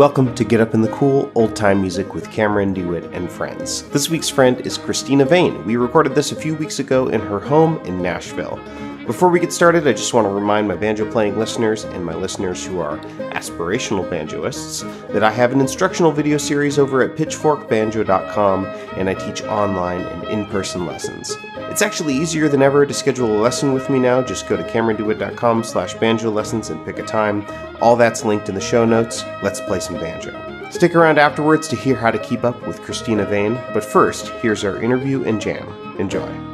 Welcome to Get Up in the Cool Old Time Music with Cameron DeWitt and friends. This week's friend is Christina Vane. We recorded this a few weeks ago in her home in Nashville. Before we get started, I just want to remind my banjo playing listeners and my listeners who are aspirational banjoists that I have an instructional video series over at pitchforkbanjo.com and I teach online and in person lessons. It's actually easier than ever to schedule a lesson with me now. Just go to camerondewitt.com slash banjo lessons and pick a time. All that's linked in the show notes. Let's play some banjo. Stick around afterwards to hear how to keep up with Christina Vane, but first, here's our interview and jam. Enjoy.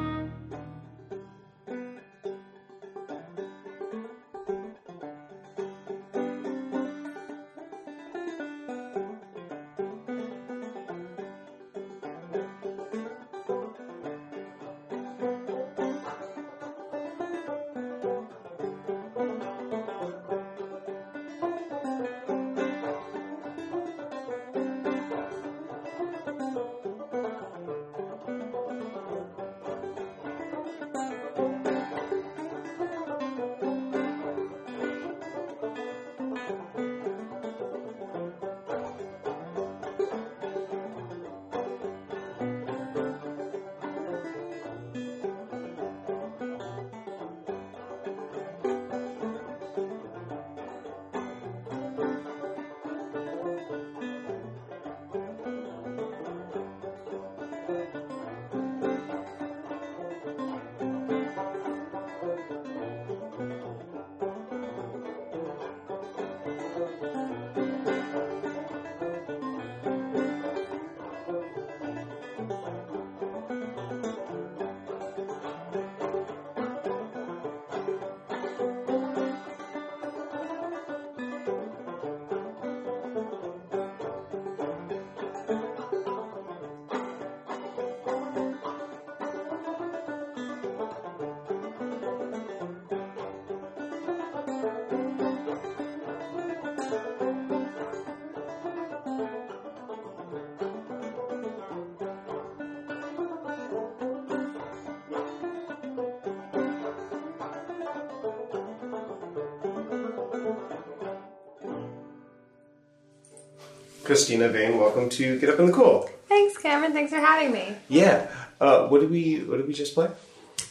Christina Vane, welcome to Get Up in the Cool. Thanks, Cameron. Thanks for having me. Yeah. Uh, what did we What did we just play?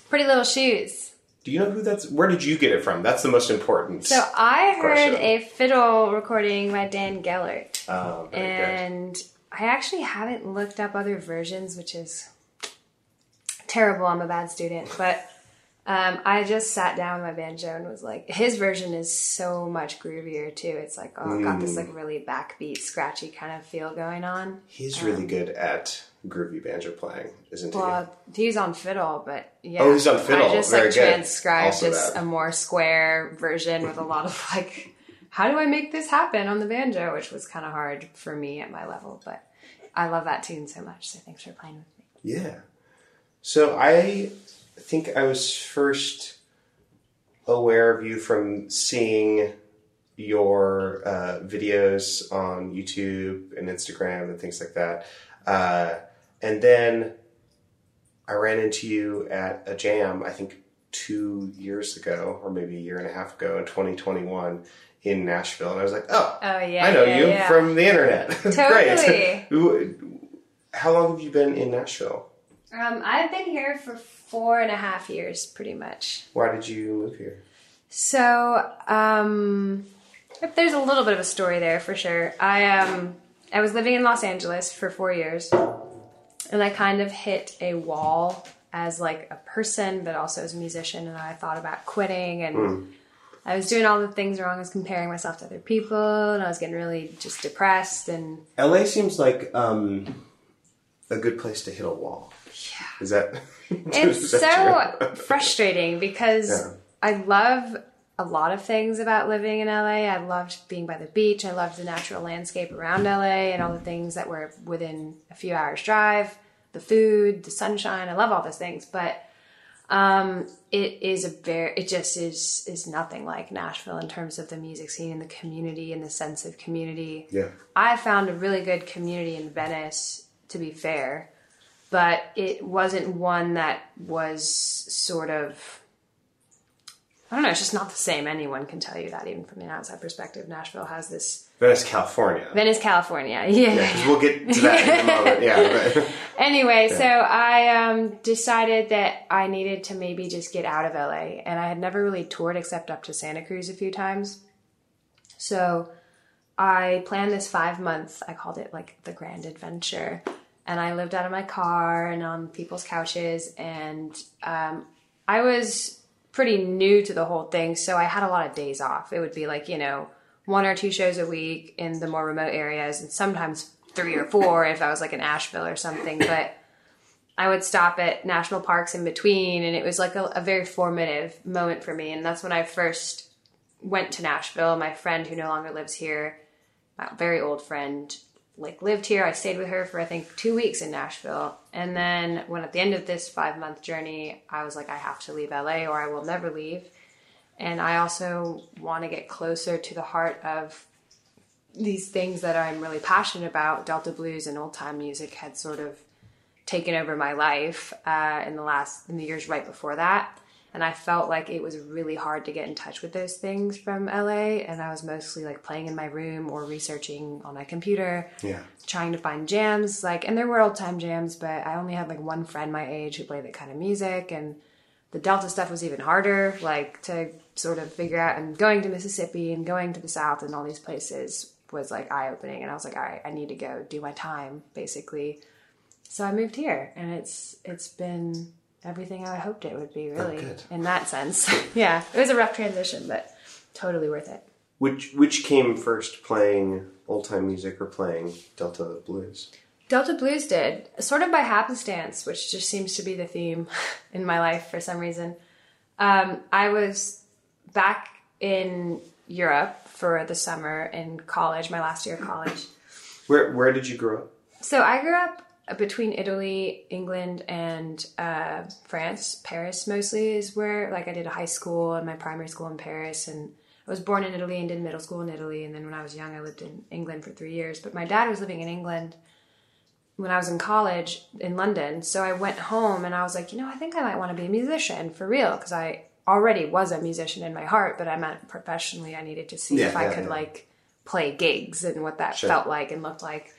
Pretty Little Shoes. Do you know who that's? Where did you get it from? That's the most important. So I heard Question. a fiddle recording by Dan Gellert, Oh, very good. and I actually haven't looked up other versions, which is terrible. I'm a bad student, but um, I just sat down with my banjo and was like, his version is so much groovier too. It's like, oh, got this like really backbeat, scratchy kind of feel going on. He's really good at groovy banjo playing, isn't he? Well, he's on fiddle, but yeah. Oh, he's on fiddle. I just Very like good. transcribed Also just that. a more square version with a lot of like, how do I make this happen on the banjo? Which was kind of hard for me at my level, but I love that tune so much. So thanks for playing with me. Yeah. So I think I was first aware of you from seeing your uh, videos on YouTube and Instagram and things like that. Uh, and then I ran into you at a jam, I think two years ago, or maybe a year and a half ago in 2021 in Nashville. And I was like, oh, Oh yeah, I know yeah, you yeah. from the internet. Totally. Great. How long have you been in Nashville? Um, I've been here for four and a half years, pretty much. Why did you move here? So, um, there's a little bit of a story there for sure. I um, I was living in Los Angeles for four years, and I kind of hit a wall as like a person, but also as a musician. And I thought about quitting, and I was doing all the things wrong. I was comparing myself to other people, and I was getting really just depressed. And LA seems like um, a good place to hit a wall. Yeah, Is that? it's is that so frustrating because Yeah. I love a lot of things about living in LA. I loved being by the beach. I loved the natural landscape around LA and all the things that were within a few hours drive, the food, the sunshine. I love all those things, but um, it is a very it just is is nothing like Nashville in terms of the music scene and the community and the sense of community. Yeah. I found a really good community in Venice, to be fair, but it wasn't one that was sort of. I don't know. It's just not the same. Anyone can tell you that, even from an outside perspective. Nashville has this Venice, California. Venice, California. Yeah. Yeah, we'll get to that in a moment. Yeah, but Anyway, so I um, decided that I needed to maybe just get out of LA, and I had never really toured except up to Santa Cruz a few times. So I planned this five months. I called it like the grand adventure, and I lived out of my car and on people's couches, and um, I was pretty new to the whole thing, so I had a lot of days off. It would be like you know one or two shows a week in the more remote areas, and sometimes three or four if I was like in Asheville or something, but. I would stop at national parks in between, and it was like a, a very formative moment for me. And that's when I first went to Nashville. My friend who no longer lives here, my very old friend, like lived here. I stayed with her for I think two weeks in Nashville, and then when at the end of this five month journey, I was like, I have to leave LA or I will never leave. And I also want to get closer to the heart of these things that I'm really passionate about. Delta blues and old time music had sort of taken over my life uh, in the last in the years right before that and i felt like it was really hard to get in touch with those things from la and i was mostly like playing in my room or researching on my computer yeah. trying to find jams like and there were old time jams but i only had like one friend my age who played that kind of music. And the delta stuff was even harder like to sort of figure out. And going to mississippi and going to the south and all these places was like eye opening and i was like all right i need to go do my time basically. So I moved here, and it's it's been everything I hoped it would be. Really, good. in that sense, yeah. It was a rough transition, but totally worth it. Which which came first, playing old time music or playing Delta blues? Delta Blues did sort of by happenstance, which just seems to be the theme in my life for some reason. Um, I was back in Europe for the summer in college, my last year of college. Where where did you grow up? So I grew up between Italy, England, and uh, France. Paris mostly is where, like, I did a high school and my primary school in Paris, and I was born in Italy and did middle school in Italy. And then when I was young, I lived in England for three years. But my dad was living in England when I was in college in London. So I went home and I was like, you know, I think I might want to be a musician for real because I already was a musician in my heart, but I meant professionally. I needed to see Yeah, if I could yeah. like play gigs and what that Sure. felt like and looked like.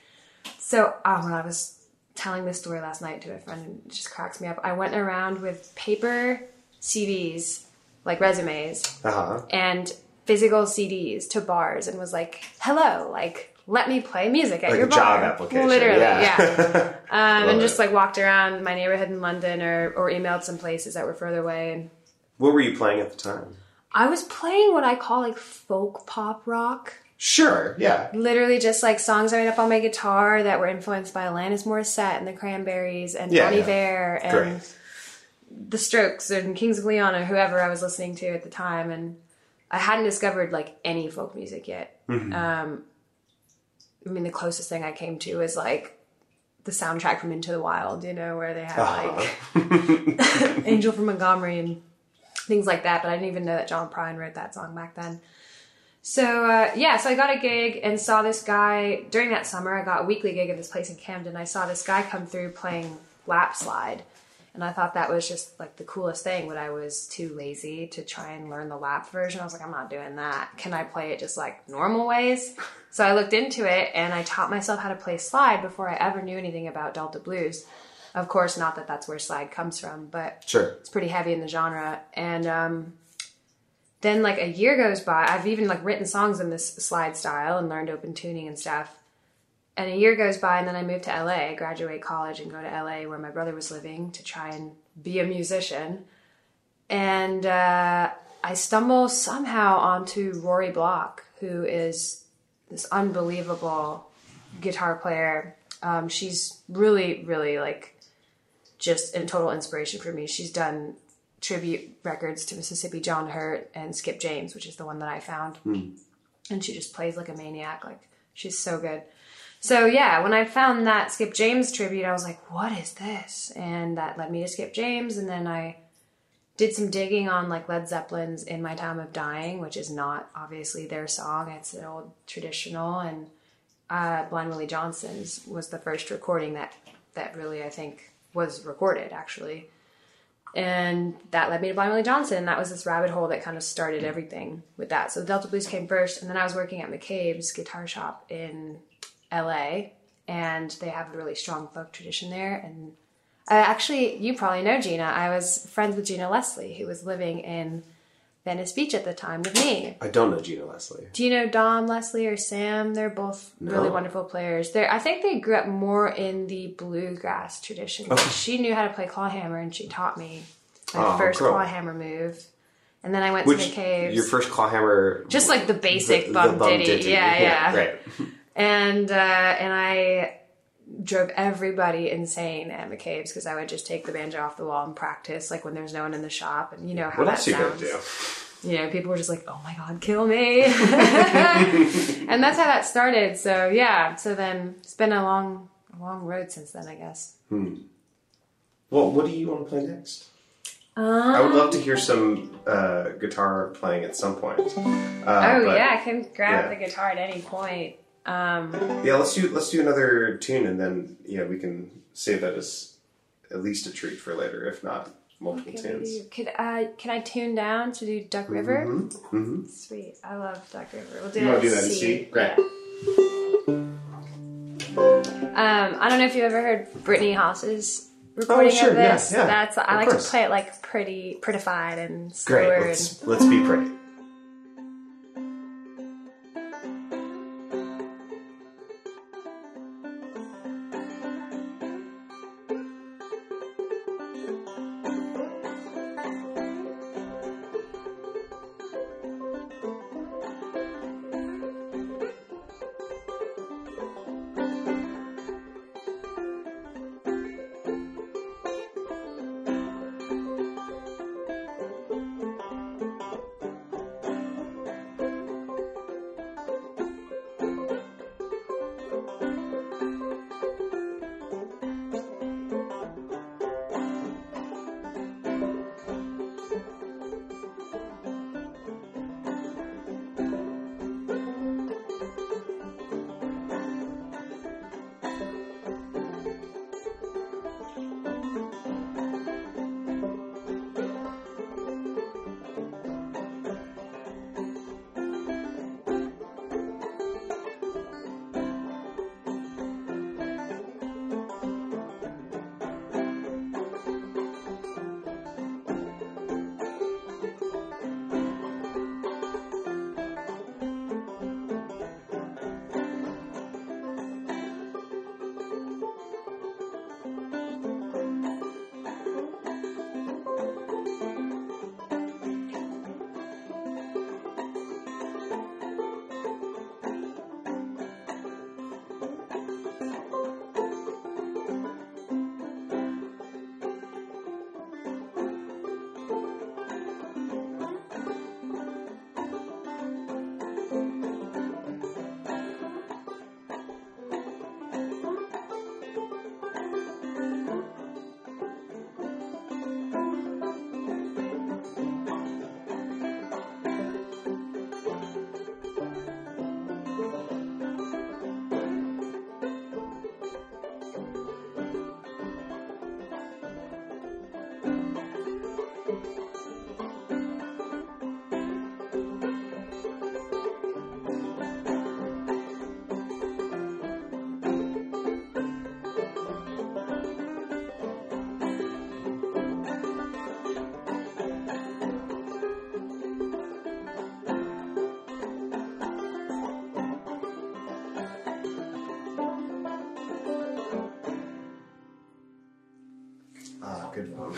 So uh, when I was telling this story last night to a friend, and it just cracks me up. I went around with paper CDs, like resumes, Uh huh. and physical CDs to bars, and was like, "Hello, like." Let me play music at Like your a job application, Literally, yeah. yeah. Um, and just like walked around my neighborhood in London or, or emailed some places that were further away. And What were you playing at the time? I was playing what I call like folk pop rock. Sure. Yeah. Literally just like songs I made up on my guitar that were influenced by Alanis Morissette and the Cranberries and Yeah, Bon yeah. Iver and Great. the Strokes and Kings of Leon or whoever I was listening to at the time. And I hadn't discovered like any folk music yet. Mm-hmm. Um, I mean, the closest thing I came to is like the soundtrack from Into the Wild, you know, where they have Uh-huh. like Angel from Montgomery and things like that. But I didn't even know that John Prine wrote that song back then. So uh, yeah, so I got a gig and saw this guy during that summer. I got a weekly gig at this place in Camden. I saw this guy come through playing lap slide, and I thought that was just like the coolest thing. But I was too lazy to try and learn the lap version. I was like, I'm not doing that. Can I play it just like normal ways? So I looked into it and I taught myself how to play slide before I ever knew anything about Delta blues. Of course, not that that's where slide comes from, but Sure. it's pretty heavy in the genre and um, then like a year goes by. I've even like written songs in this slide style and learned open tuning and stuff. And a year goes by and then i move to la graduate college and go to la where my brother was living to try and be a musician. And uh, i stumble somehow onto rory block who is this unbelievable guitar player. Um, she's really really like just a total inspiration for me. She's done tribute records to Mississippi John Hurt and Skip James, which is the one that I found. And she just plays like a maniac. Like she's so good. So yeah, when I found that Skip James tribute, I was like, what is this? And that led me to Skip James and then I did some digging on like Led Zeppelin's In My Time of Dying, which is not obviously their song. It's an old traditional and uh, Blind Willie Johnson's was the first recording that that really I think was recorded actually. And that led me to Blind Willie Johnson. That was this rabbit hole that kind of started everything with that. So the Delta Blues came first, and then I was working at McCabe's guitar shop in LA, and they have a really strong folk tradition there. And actually, you probably know Gina. I was friends with Gina Leslie, who was living in Venice Beach at the time with me. I don't know Gina Leslie. Do you know Dom Leslie or Sam? They're both really wonderful players. They're, I think they grew up more in the bluegrass tradition. Okay. She knew how to play clawhammer, and she taught me my Oh, first cool. clawhammer move. And then I went Which to the caves. your first clawhammer? just like the basic the- the bum, bum ditty. ditty. Yeah, yeah. Right. And uh, and I drove everybody insane at McCabe's because I would just take the banjo off the wall and practice like when there's no one in the shop and you know how What that you sounds. do? You know, people were just like, "Oh my god, kill me," and that's how that started. So yeah, so then it's been a long, a long road since then, I guess. Well, what do you want to play next? Um, I would love to hear some uh, guitar playing at some point. Uh, oh but- yeah, I can grab yeah. the guitar at any point. Um, yeah. Let's do let's do another tune, and then yeah, we can save that as at least a treat for later, if not multiple we tunes. could I can I tune down to do Duck River? hmm Sweet, I love Duck River. We'll do You that wanna do that in C? Great. Yeah. Um, I don't know if you've ever heard Brittany Haas's recording Oh, sure, of this. yeah, yeah, That's I of like course. to play it like pretty prettified and slower. Great. Let's let's be pretty.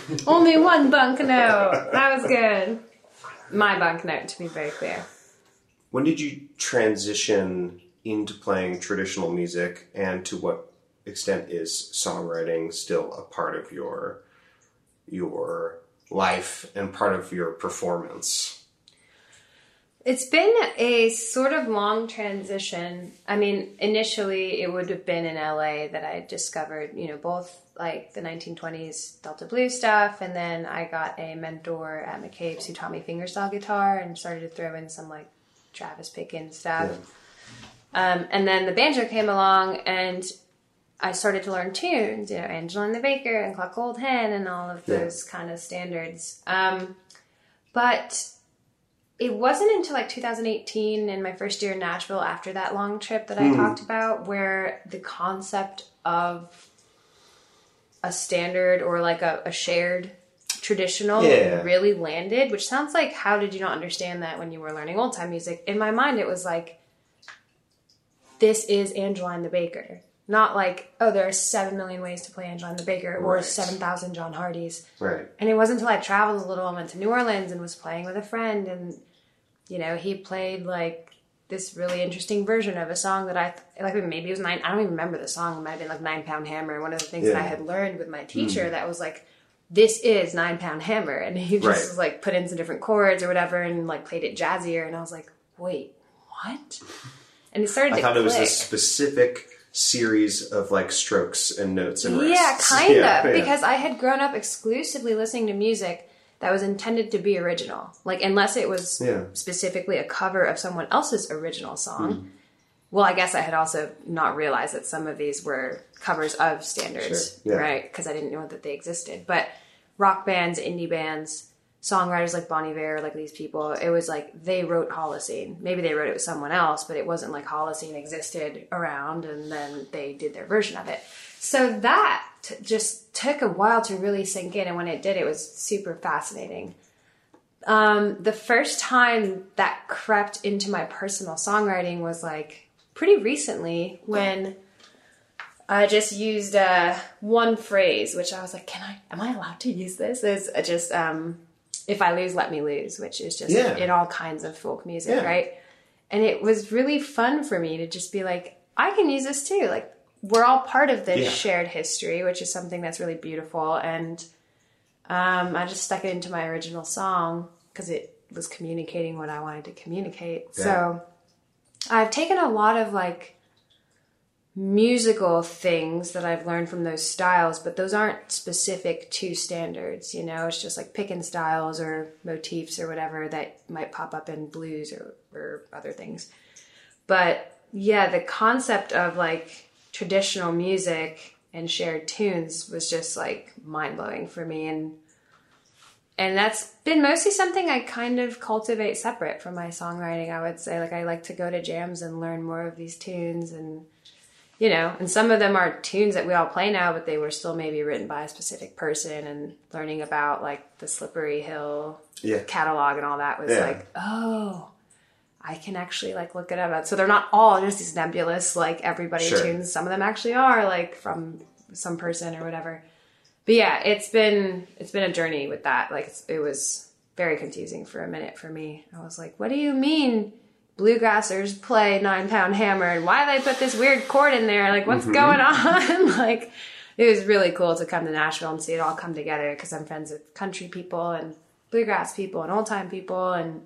Only one bunk note. That was good. My bunk note, to be very clear. When did you transition into playing traditional music, and to what extent is songwriting still a part of your your life and part of your performance? It's been a sort of long transition. I mean, initially it would have been in LA that I discovered, you know, both like the 1920s Delta Blues stuff, and then I got a mentor at McCabe's who taught me fingerstyle guitar and started to throw in some like Travis picking stuff. Um, and then the banjo came along, and I started to learn tunes, you know, Angeline the Baker and Cluck Old Hen and all of Yeah. those kind of standards. Um, but it wasn't until like 2018 in my first year in Nashville after that long trip that I hmm. talked about where the concept of a standard or like a, a shared traditional Yeah. really landed, which sounds like how did you not understand that when you were learning old time music? In my mind, it was like, this is Angeline the Baker. Not like, oh, there are seven million ways to play Angeline the Baker or Right. 7,000 John Hardys. Right. And it wasn't until I traveled a little and went to New Orleans and was playing with a friend, and you know, he played like this really interesting version of a song that I like. Maybe it was nine. I don't even remember the song. It might have been like Nine Pound Hammer. One of the things that I had learned with my mm. teacher that was like, this is Nine Pound Hammer, and he just Right. was like put in some different chords or whatever, and like played it jazzier, and I was like, wait, what? And it started I thought it was click. a specific series of like strokes and notes and Yeah, kind Yeah, of. yeah. Because I had grown up exclusively listening to music that was intended to be original. Like, unless it was Yeah. specifically a cover of someone else's original song. Hmm. Well, I guess I had also not realized that some of these were covers of standards, Sure, yeah. right? Because I didn't know that they existed. But rock bands, indie bands, songwriters like Bon Iver, like these people, it was like they wrote Holocene. Maybe they wrote it with someone else, but it wasn't like Holocene existed around and then they did their version of it. So that t- just took a while to really sink in, and when it did, it was super fascinating. Um, the first time that crept into my personal songwriting was like pretty recently when I just used uh, one phrase, which I was like, "Can I? Am I allowed to use this?" Is uh, just um, "If I lose, let me lose," which is just Yeah. in all kinds of folk music, Yeah. right? And it was really fun for me to just be like, "I can use this too." Like we're all part of this Yeah. shared history, which is something that's really beautiful. And um, I just stuck it into my original song because it was communicating what I wanted to communicate. So I've taken a lot of like musical things that I've learned from those styles, but those aren't specific to standards. You know, it's just like picking styles or motifs or whatever that might pop up in blues or, or other things. But yeah, the concept of like traditional music and shared tunes was just like mind blowing for me and and that's been mostly something I kind of cultivate separate from my songwriting. I would say, like, I like to go to jams and learn more of these tunes, and you know, and some of them are tunes that we all play now, but they were still maybe written by a specific person. And learning about like the Slippery Hill Yeah. catalog and all that was Yeah. like, oh, I can actually like look it up. So they're not all just these nebulous like everybody Sure. tunes. Some of them actually are like from some person or whatever. But yeah, it's been it's been a journey with that. Like it's, it was very confusing for a minute for me. I was like, "What do you mean bluegrassers play Nine Pound Hammer and why they put this weird chord in there? Like what's mm-hmm. going on?" like it was really cool to come to Nashville and see it all come together because I'm friends with country people and bluegrass people and old time people and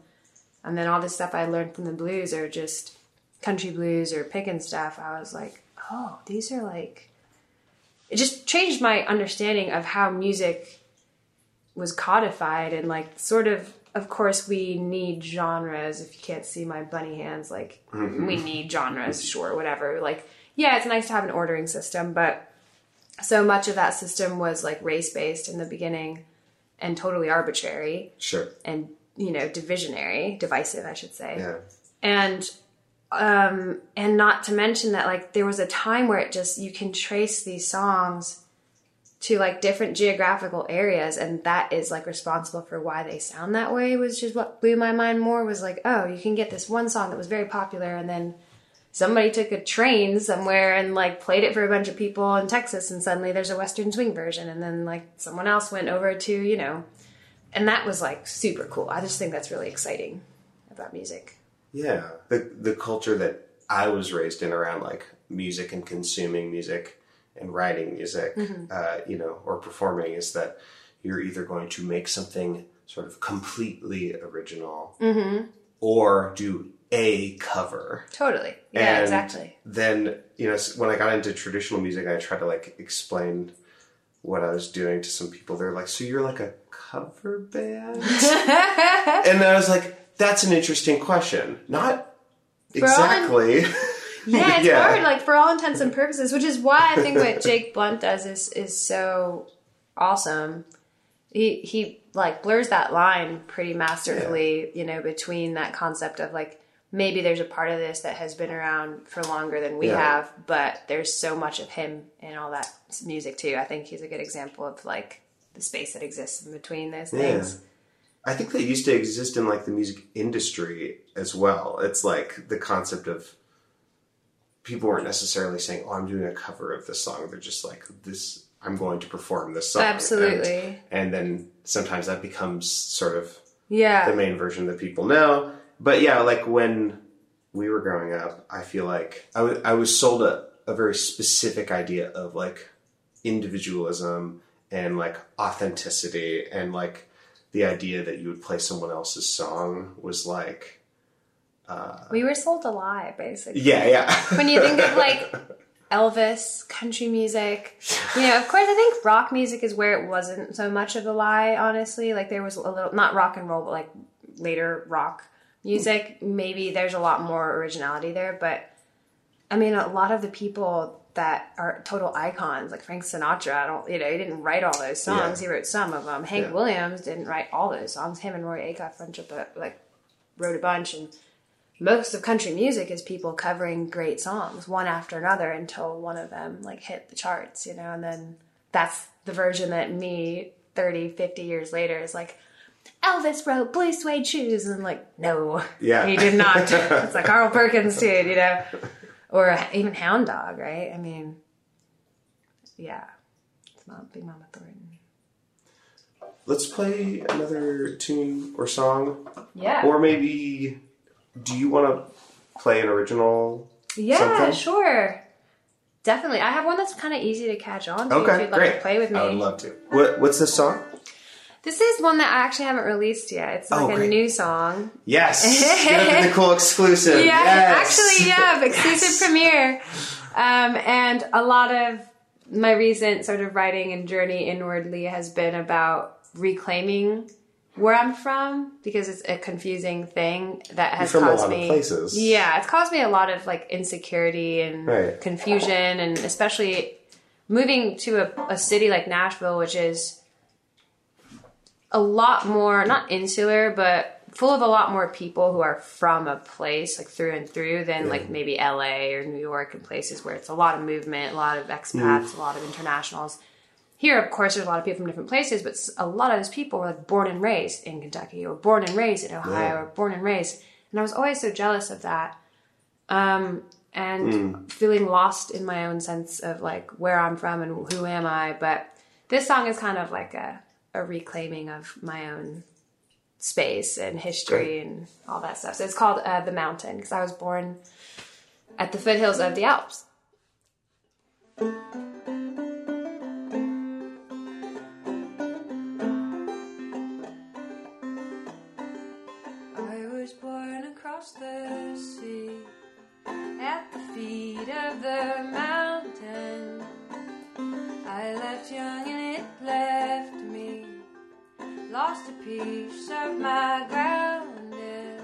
and then all the stuff I learned from the blues or just country blues or picking stuff. I was like, "Oh, these are like." it just changed my understanding of how music was codified and like sort of of course we need genres if you can't see my bunny hands like mm-hmm. we need genres sure whatever like yeah it's nice to have an ordering system but so much of that system was like race based in the beginning and totally arbitrary Sure. and you know divisionary divisive i should say Yeah. and um and not to mention that like there was a time where it just you can trace these songs to like different geographical areas and that is like responsible for why they sound that way was just what blew my mind more was like oh you can get this one song that was very popular and then somebody took a train somewhere and like played it for a bunch of people in Texas and suddenly there's a western swing version and then like someone else went over to you know and that was like super cool i just think that's really exciting about music Yeah, the the culture that I was raised in around like music and consuming music and writing music, uh, you know, or performing is that you're either going to make something sort of completely original or do a cover. Totally. Yeah, And exactly. Then you know when I got into traditional music, I tried to like explain what I was doing to some people. They're like, "So you're like a cover band?" and I was like, "That's an interesting question. Not For exactly." Yeah, it's Yeah. hard, like for all intents and purposes, which is why I think what Jake Blount does is is so awesome. He he like blurs that line pretty masterfully, you know, between that concept of like maybe there's a part of this that has been around for longer than we Yeah. have, but there's so much of him and all that music too. I think he's a good example of like the space that exists in between those things. I think they used to exist in like the music industry as well. It's like the concept of people weren't necessarily saying, "Oh, I'm doing a cover of this song." They're just like, "This, I'm going to perform this song." Absolutely. And, and then sometimes that becomes sort of Yeah. the main version that people know. But yeah, like when we were growing up, I feel like I I was sold a, a very specific idea of like individualism and like authenticity and like the idea that you would play someone else's song was like uh, we were sold a lie, basically. yeah yeah when you think of like Elvis, country music, you know, of course, I think rock music is where it wasn't so much of a lie, honestly. Like, there was a little, not rock and roll, but like later rock music. Maybe there's a lot more originality there, but I mean, a lot of the people that are total icons, like Frank Sinatra, I don't, you know, he didn't write all those songs. Yeah. He wrote some of them. Hank Yeah. Williams didn't write all those songs. Him and Roy Acuff friendship, but like wrote a bunch and most of country music is people covering great songs one after another until one of them like hit the charts you know and then that's the version that me 30 50 years later is like elvis wrote blue suede shoes and like no. Yeah. he did not. It's like carl perkins did you know? Or even hound dog right? I mean yeah. It's not big mama thornton. Let's play another tune or song. Yeah. Or maybe do you want to play an original Yeah, something? sure. Definitely. I have one that's kind of easy to catch on to okay if you'd like great. to play with me. i would love to. What, what's this song This is one that I actually haven't released yet. It's like Oh, a new song. yes give it the cool exclusive Yeah, yes. actually, yeah, exclusive premiere. Um, and a lot of my recent sort of writing and journey inwardly has been about reclaiming where I'm from because it's a confusing thing that has from a caused me. places. Yeah, it's caused me a lot of like insecurity and Right. confusion, and especially moving to a, a city like Nashville, which is a lot more not insular, but full of a lot more people who are from a place like through and through than like maybe LA or New York and places where it's a lot of movement, a lot of expats, a lot of internationals. Here, of course, there's a lot of people from different places, but a lot of those people were like born and raised in Kentucky or born and raised in Ohio Yeah. or born and raised. And I was always so jealous of that. Um, and feeling lost in my own sense of like where I'm from and who am I. But this song is kind of like a, a reclaiming of my own space and history and all that stuff. So it's called uh, The Mountain because I was born at the foothills of the Alps. Lost a piece of my grounding.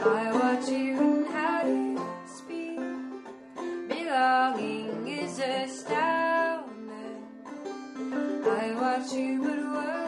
I watch you and how you speak. Belonging is astounding. I watch you, but what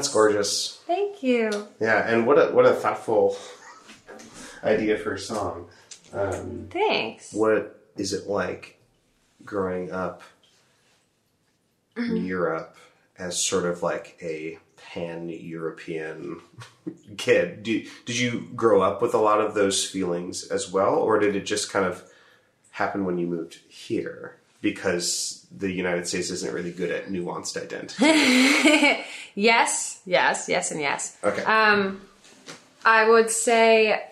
That's gorgeous. Thank you. Yeah, and what a what a thoughtful idea for a song. Um, Thanks. what is it like growing up in Europe as sort of like a pan European kid? Do, did you grow up with a lot of those feelings as well, or did it just kind of happen when you moved here? Because the United States isn't really good at nuanced identity. Yes, yes, yes, and yes. Okay. Um, I would say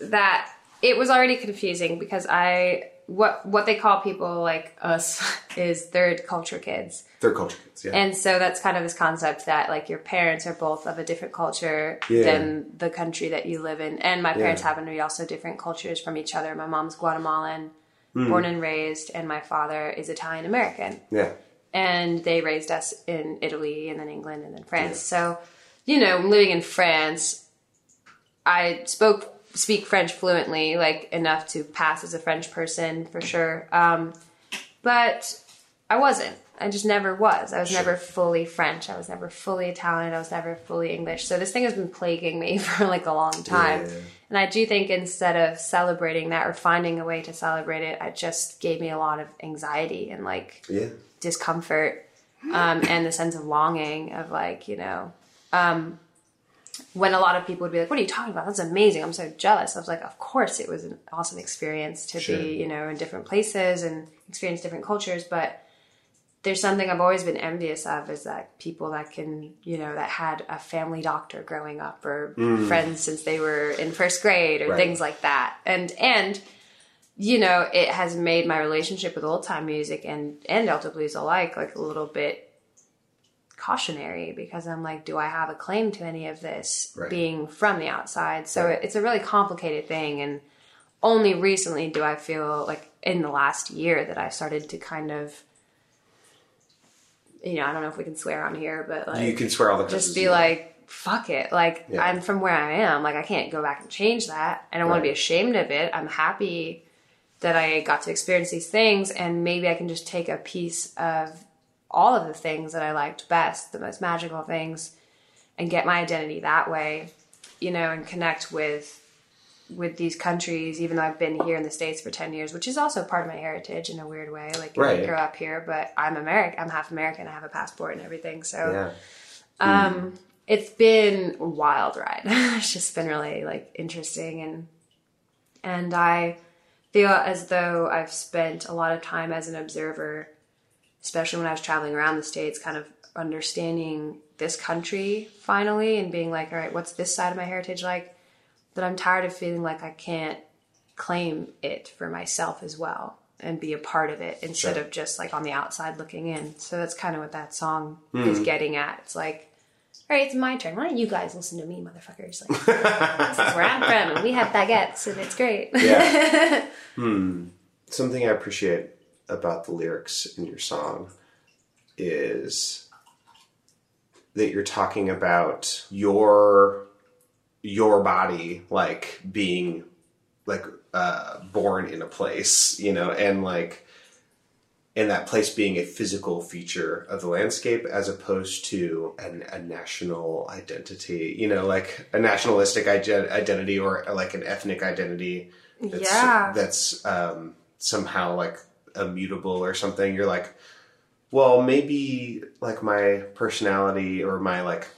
that it was already confusing because I what what they call people like us is third culture kids. Third culture kids, yeah. And so that's kind of this concept that like your parents are both of a different culture Yeah. than the country that you live in. And my parents Yeah. happen to be also different cultures from each other. My mom's Guatemalan, Hmm. born and raised, and my father is Italian American yeah. and they raised us in Italy and then England and then France. So, you know, living in France, I spoke speak French fluently, like enough to pass as a French person for sure. Um, but I wasn't. I just never was. I was never fully French. I was never fully Italian. I was never fully English. So this thing has been plaguing me for like a long time. Yeah. And I do think instead of celebrating that or finding a way to celebrate it, it just gave me a lot of anxiety and like Yeah. discomfort um, and the sense of longing of like you know um, when a lot of people would be like what are you talking about that's amazing i'm so jealous i was like of course it was an awesome experience to Sure. be you know in different places and experience different cultures but there's something i've always been envious of is that people that can you know that had a family doctor growing up or friends since they were in first grade or Mm. Right. things like that and and you know, it has made my relationship with old time music and and Delta blues alike like a little bit cautionary because I'm like, do I have a claim to any of this Right. being from the outside? So Right. it's a really complicated thing, and only recently do I feel like in the last year that I started to kind of, you know, I don't know if we can swear on here, but like You can swear all the just be like fuck it. Like Yeah. i'm from where i am. Like i can't go back and change that. I don't want to be ashamed of it. I'm happy that i got to experience these things and maybe i can just take a piece of all of the things that i liked best the most magical things and get my identity that way you know and connect with with these countries even though i've been here in the states for 10 years which is also part of my heritage in a weird way like I Right. didn't grow up here but i'm american i'm half american i have a passport and everything so Yeah. um, it's been a wild ride. it's just been really like interesting and and I feel as though I've spent a lot of time as an observer, especially when I was traveling around the states, kind of understanding this country finally and being like, all right, what's this side of my heritage like? But I'm tired of feeling like I can't claim it for myself as well and be a part of it instead Sure. of just like on the outside looking in. So that's kind of what that song Hmm. is getting at. It's like, all right, it's my turn. Why don't you guys listen to me, motherfuckers? Like, this is where I'm from, and we have baguettes, and it's great. Yeah. hmm. Something I appreciate about the lyrics in your song is that you're talking about your your body like being like uh born in a place, you know, and like and that place being a physical feature of the landscape as opposed to an, a national identity, you know, like a nationalistic ide- identity or like an ethnic identity that's, Yeah. that's um, somehow like immutable or something. You're like, well, maybe like my personality or my like,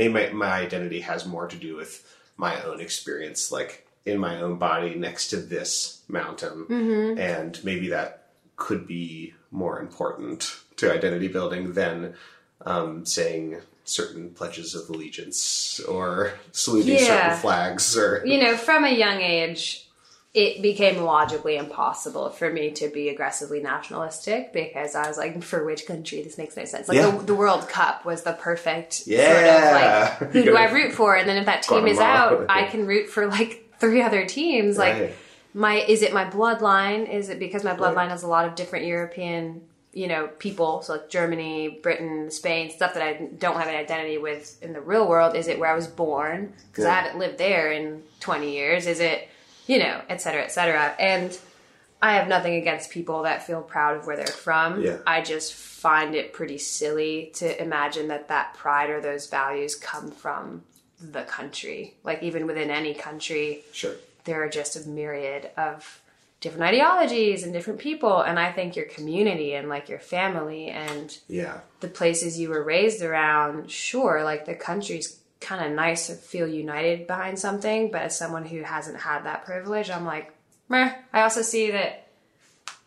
maybe my, my identity has more to do with my own experience, like in my own body next to this mountain. And maybe that could be more important to identity building than um, saying certain pledges of allegiance or saluting Yeah. certain flags or you know, from a young age, it became logically impossible for me to be aggressively nationalistic because I was like, for which country? This makes no sense. Like Yeah. the, the World Cup was the perfect Yeah. sort of like, who do I root for? And then if that team is out, I can root for like three other teams. Like, my is it my bloodline? Is it because my bloodline Right. has a lot of different European, you know, people, so like Germany, Britain, Spain, stuff that I don't have an identity with in the real world? Is it where I was born? Because I haven't lived there in twenty years. Is it, you know, et cetera, et cetera, and I have nothing against people that feel proud of where they're from. Yeah. I just find it pretty silly to imagine that that pride or those values come from the country. Like even within any country, Sure. there are just a myriad of different ideologies and different people and I think your community and like your family and Yeah. the places you were raised around, sure, like the country's kind of nice to feel united behind something, but as someone who hasn't had that privilege, I'm like, meh. I also see that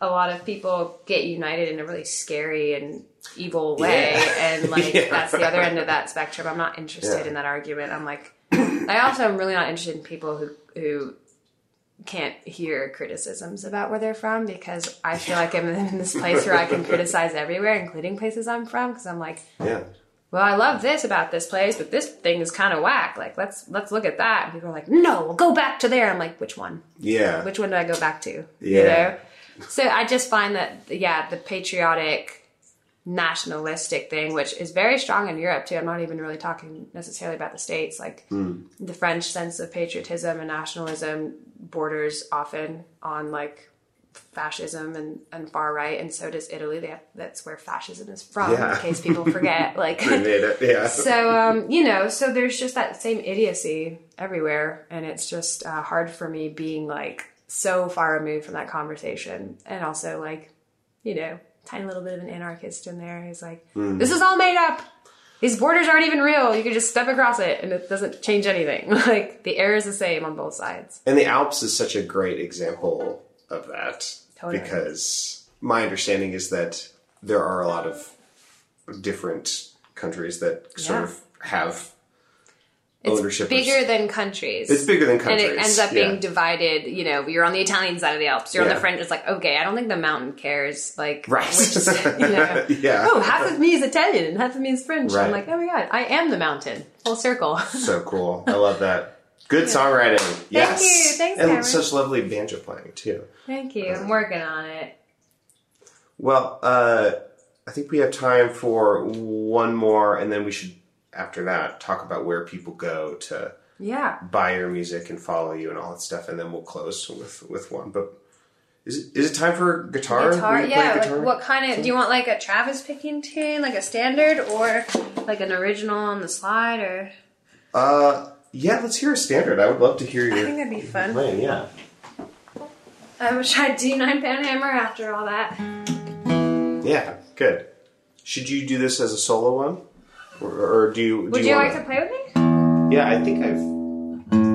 a lot of people get united in a really scary and evil way, Yeah. and like Yeah. that's the other end of that spectrum. I'm not interested Yeah. in that argument. I'm like, I also am really not interested in people who who can't hear criticisms about where they're from because I feel like I'm in this place where I can criticize everywhere, including places I'm from, because I'm like, Yeah. Well, I love this about this place, but this thing is kind of whack. Like, let's let's look at that. And people are like, no, we'll go back to there. I'm like, which one? Yeah. Which one do I go back to? You Yeah. know. So I just find that yeah, the patriotic, nationalistic thing, which is very strong in Europe too. I'm not even really talking necessarily about the states. Like hmm. the French sense of patriotism and nationalism borders often on like fascism and, and far right, and so does Italy. They have, that's where fascism is from. Yeah. In case people forget, like They made it. Yeah. so um, you know, so there's just that same idiocy everywhere, and it's just uh, hard for me being like so far removed from that conversation, and also like, you know, tiny little bit of an anarchist in there. He's like, this is all made up. These borders aren't even real. You can just step across it, and it doesn't change anything. like the air is the same on both sides. And the Alps is such a great example of that Totally. because my understanding is that there are a lot of different countries that sort Yeah. of have It's ownership. of- bigger than countries. it's bigger than countries, and it ends up yeah. being divided. You know, you're on the Italian side of the Alps. You're on the French. It's like okay, I don't think the mountain cares. Like right. is, you know, yeah. oh, half of me is Italian and half of me is French. Right. I'm like, oh my god, I am the mountain. Full circle. so cool. I love that. Good songwriting. Yes. Thank you. Thanks, And Cameron. such lovely banjo playing too. Thank you. I'm working on it. Well, uh, I think we have time for one more, and then we should, after that, talk about where people go to Yeah. buy your music and follow you and all that stuff, and then we'll close with with one. But is it, is it time for guitar? Guitar, Will you play yeah. guitar? Like, what kind of? Do you want like a Travis picking tune, like a standard, or like an original on the slide, or? Uh, yeah, let's hear a standard. I would love to hear your. I think that'd be fun. Playing, yeah. I wish I'd do nine pound hammer after all that. Yeah, good. Should you do this as a solo one, or, or do you? Do Would you, wanna- like to play with me? Yeah, I think I've.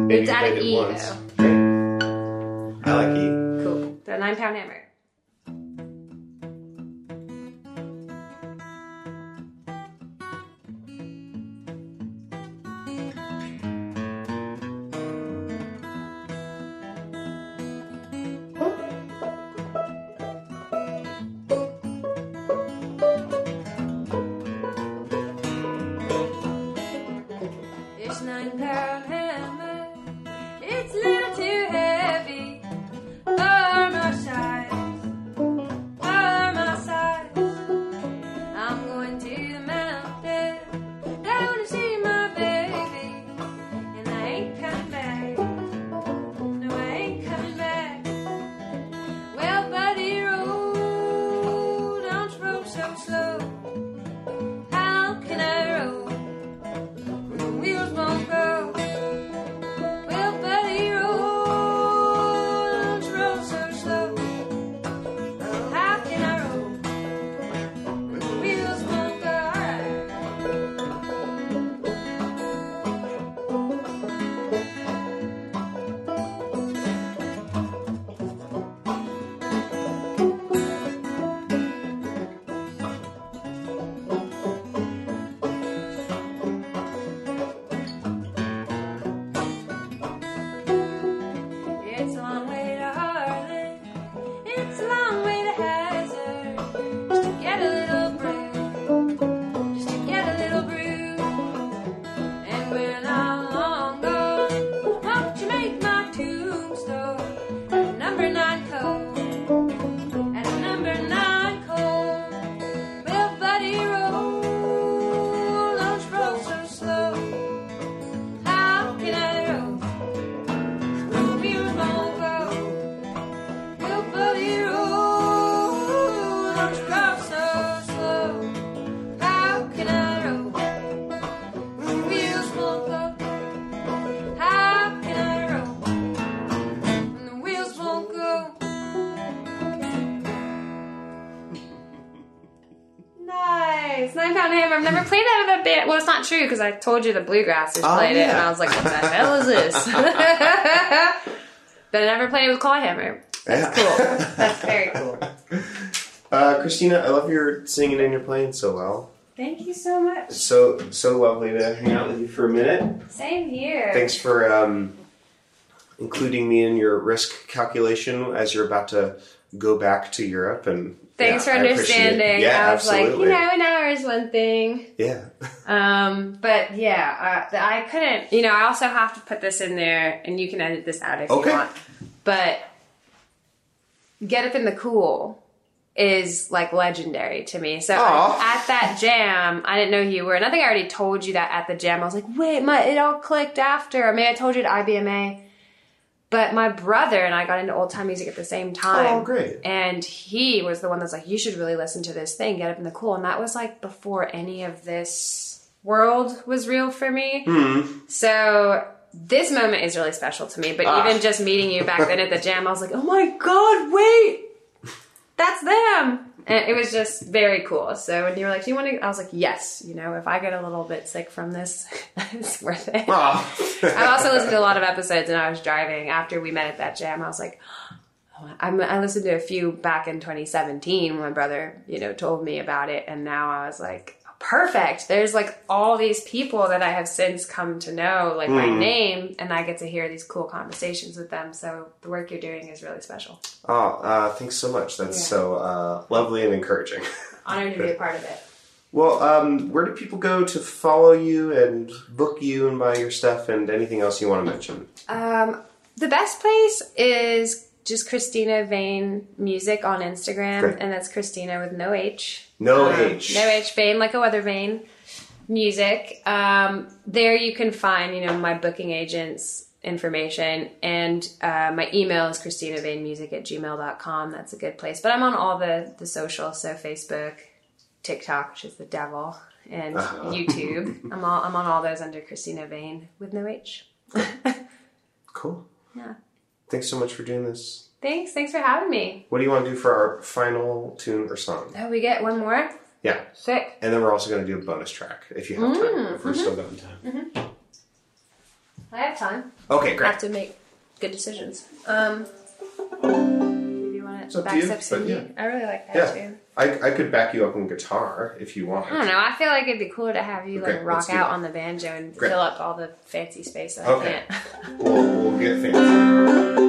Maybe It's at played an it E, once. though. Great. I like E. Cool. The nine pound hammer. It's not true because I told you the Bluegrassers Oh, played it, and. I was like, what the hell is this? but I never played it with Claw Hammer. That's cool. That's very cool. Uh, Christina, I love your singing and your playing so well. Thank you so much. So so lovely to hang out with you for a minute. Same here. Thanks for um, including me in your risk calculation as you're about to go back to Europe. And Thanks yeah, for I understanding. Yeah, I was like, you know, an hour is one thing. yeah. Um, but yeah, uh, I couldn't. You know, I also have to put this in there, and you can edit this out if Okay. you want. But "Get Up in the Cool" is like legendary to me. So at that jam, I didn't know who you were, and I think I already told you that at the jam. I was like, wait, my it all clicked after. I mean, I told you at IBMA. But my brother and I got into old time music at the same time. Oh, great. And he was the one that's like, you should really listen to this thing, Get Up in the Cool. And that was like before any of this world was real for me. So this moment is really special to me. But Ah. even just meeting you back then at the jam, I was like, oh my God, wait, that's them. And it was just very cool. So when you were like, do you want to? I was like, yes. You know, if I get a little bit sick from this, it's worth it. Oh. I also listened to a lot of episodes and I was driving after we met at that jam. I was like, oh, I'm, I listened to a few back in 2017 when my brother, you know, told me about it. And now I was like, perfect. There's like all these people that I have since come to know, like my name, and I get to hear these cool conversations with them. So the work you're doing is really special. Oh, uh, thanks so much. That's Yeah. so uh, lovely and encouraging. Honored to be a part of it. Well, um, where do people go to follow you and book you and buy your stuff and anything else you want to mention? Um, the best place is just Christina Vane Music on Instagram, Great. and that's Christina with no H. No Um, H. No H. Vane, like a weather vane. Music. Um, there you can find, you know, my booking agents information and uh, my email is christinavanemusic at gmail.com that's a good place but i'm on all the the socials so facebook tiktok which is the devil and youtube i'm all i'm on all those under christina vane with no h Cool. yeah Thanks so much for doing this. Thanks. Thanks for having me. What do you want to do for our final tune or song? Oh, we get one more? Yeah. Sick. And then we're also going to do a bonus track if you have time. If we're mm-hmm. still got time. I have time. Okay, I great. have to make good decisions. Um, do up to to you, backstep but Cindy? yeah. I really like that Yeah. tune. I, I could back you up on guitar if you want. I don't know. I feel like it'd be cool to have you Okay, like rock let's do out it. on the banjo and Great. fill up all the fancy space that Okay. I can't. We'll, we'll get fancy.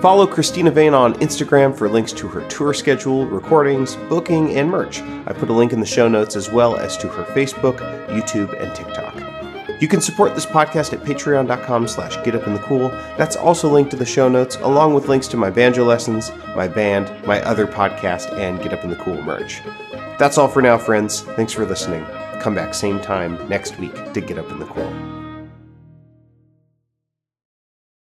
Follow Christina Vane on Instagram for links to her tour schedule, recordings, booking, and merch. I put a link in the show notes as well as to her Facebook, YouTube, and TikTok. You can support this podcast at patreon.com slash getupinthecool. That's also linked to the show notes, along with links to my banjo lessons, my band, my other podcast, and Get Up in the Cool merch. That's all for now, friends. Thanks for listening. Come back same time next week to Get Up in the Cool.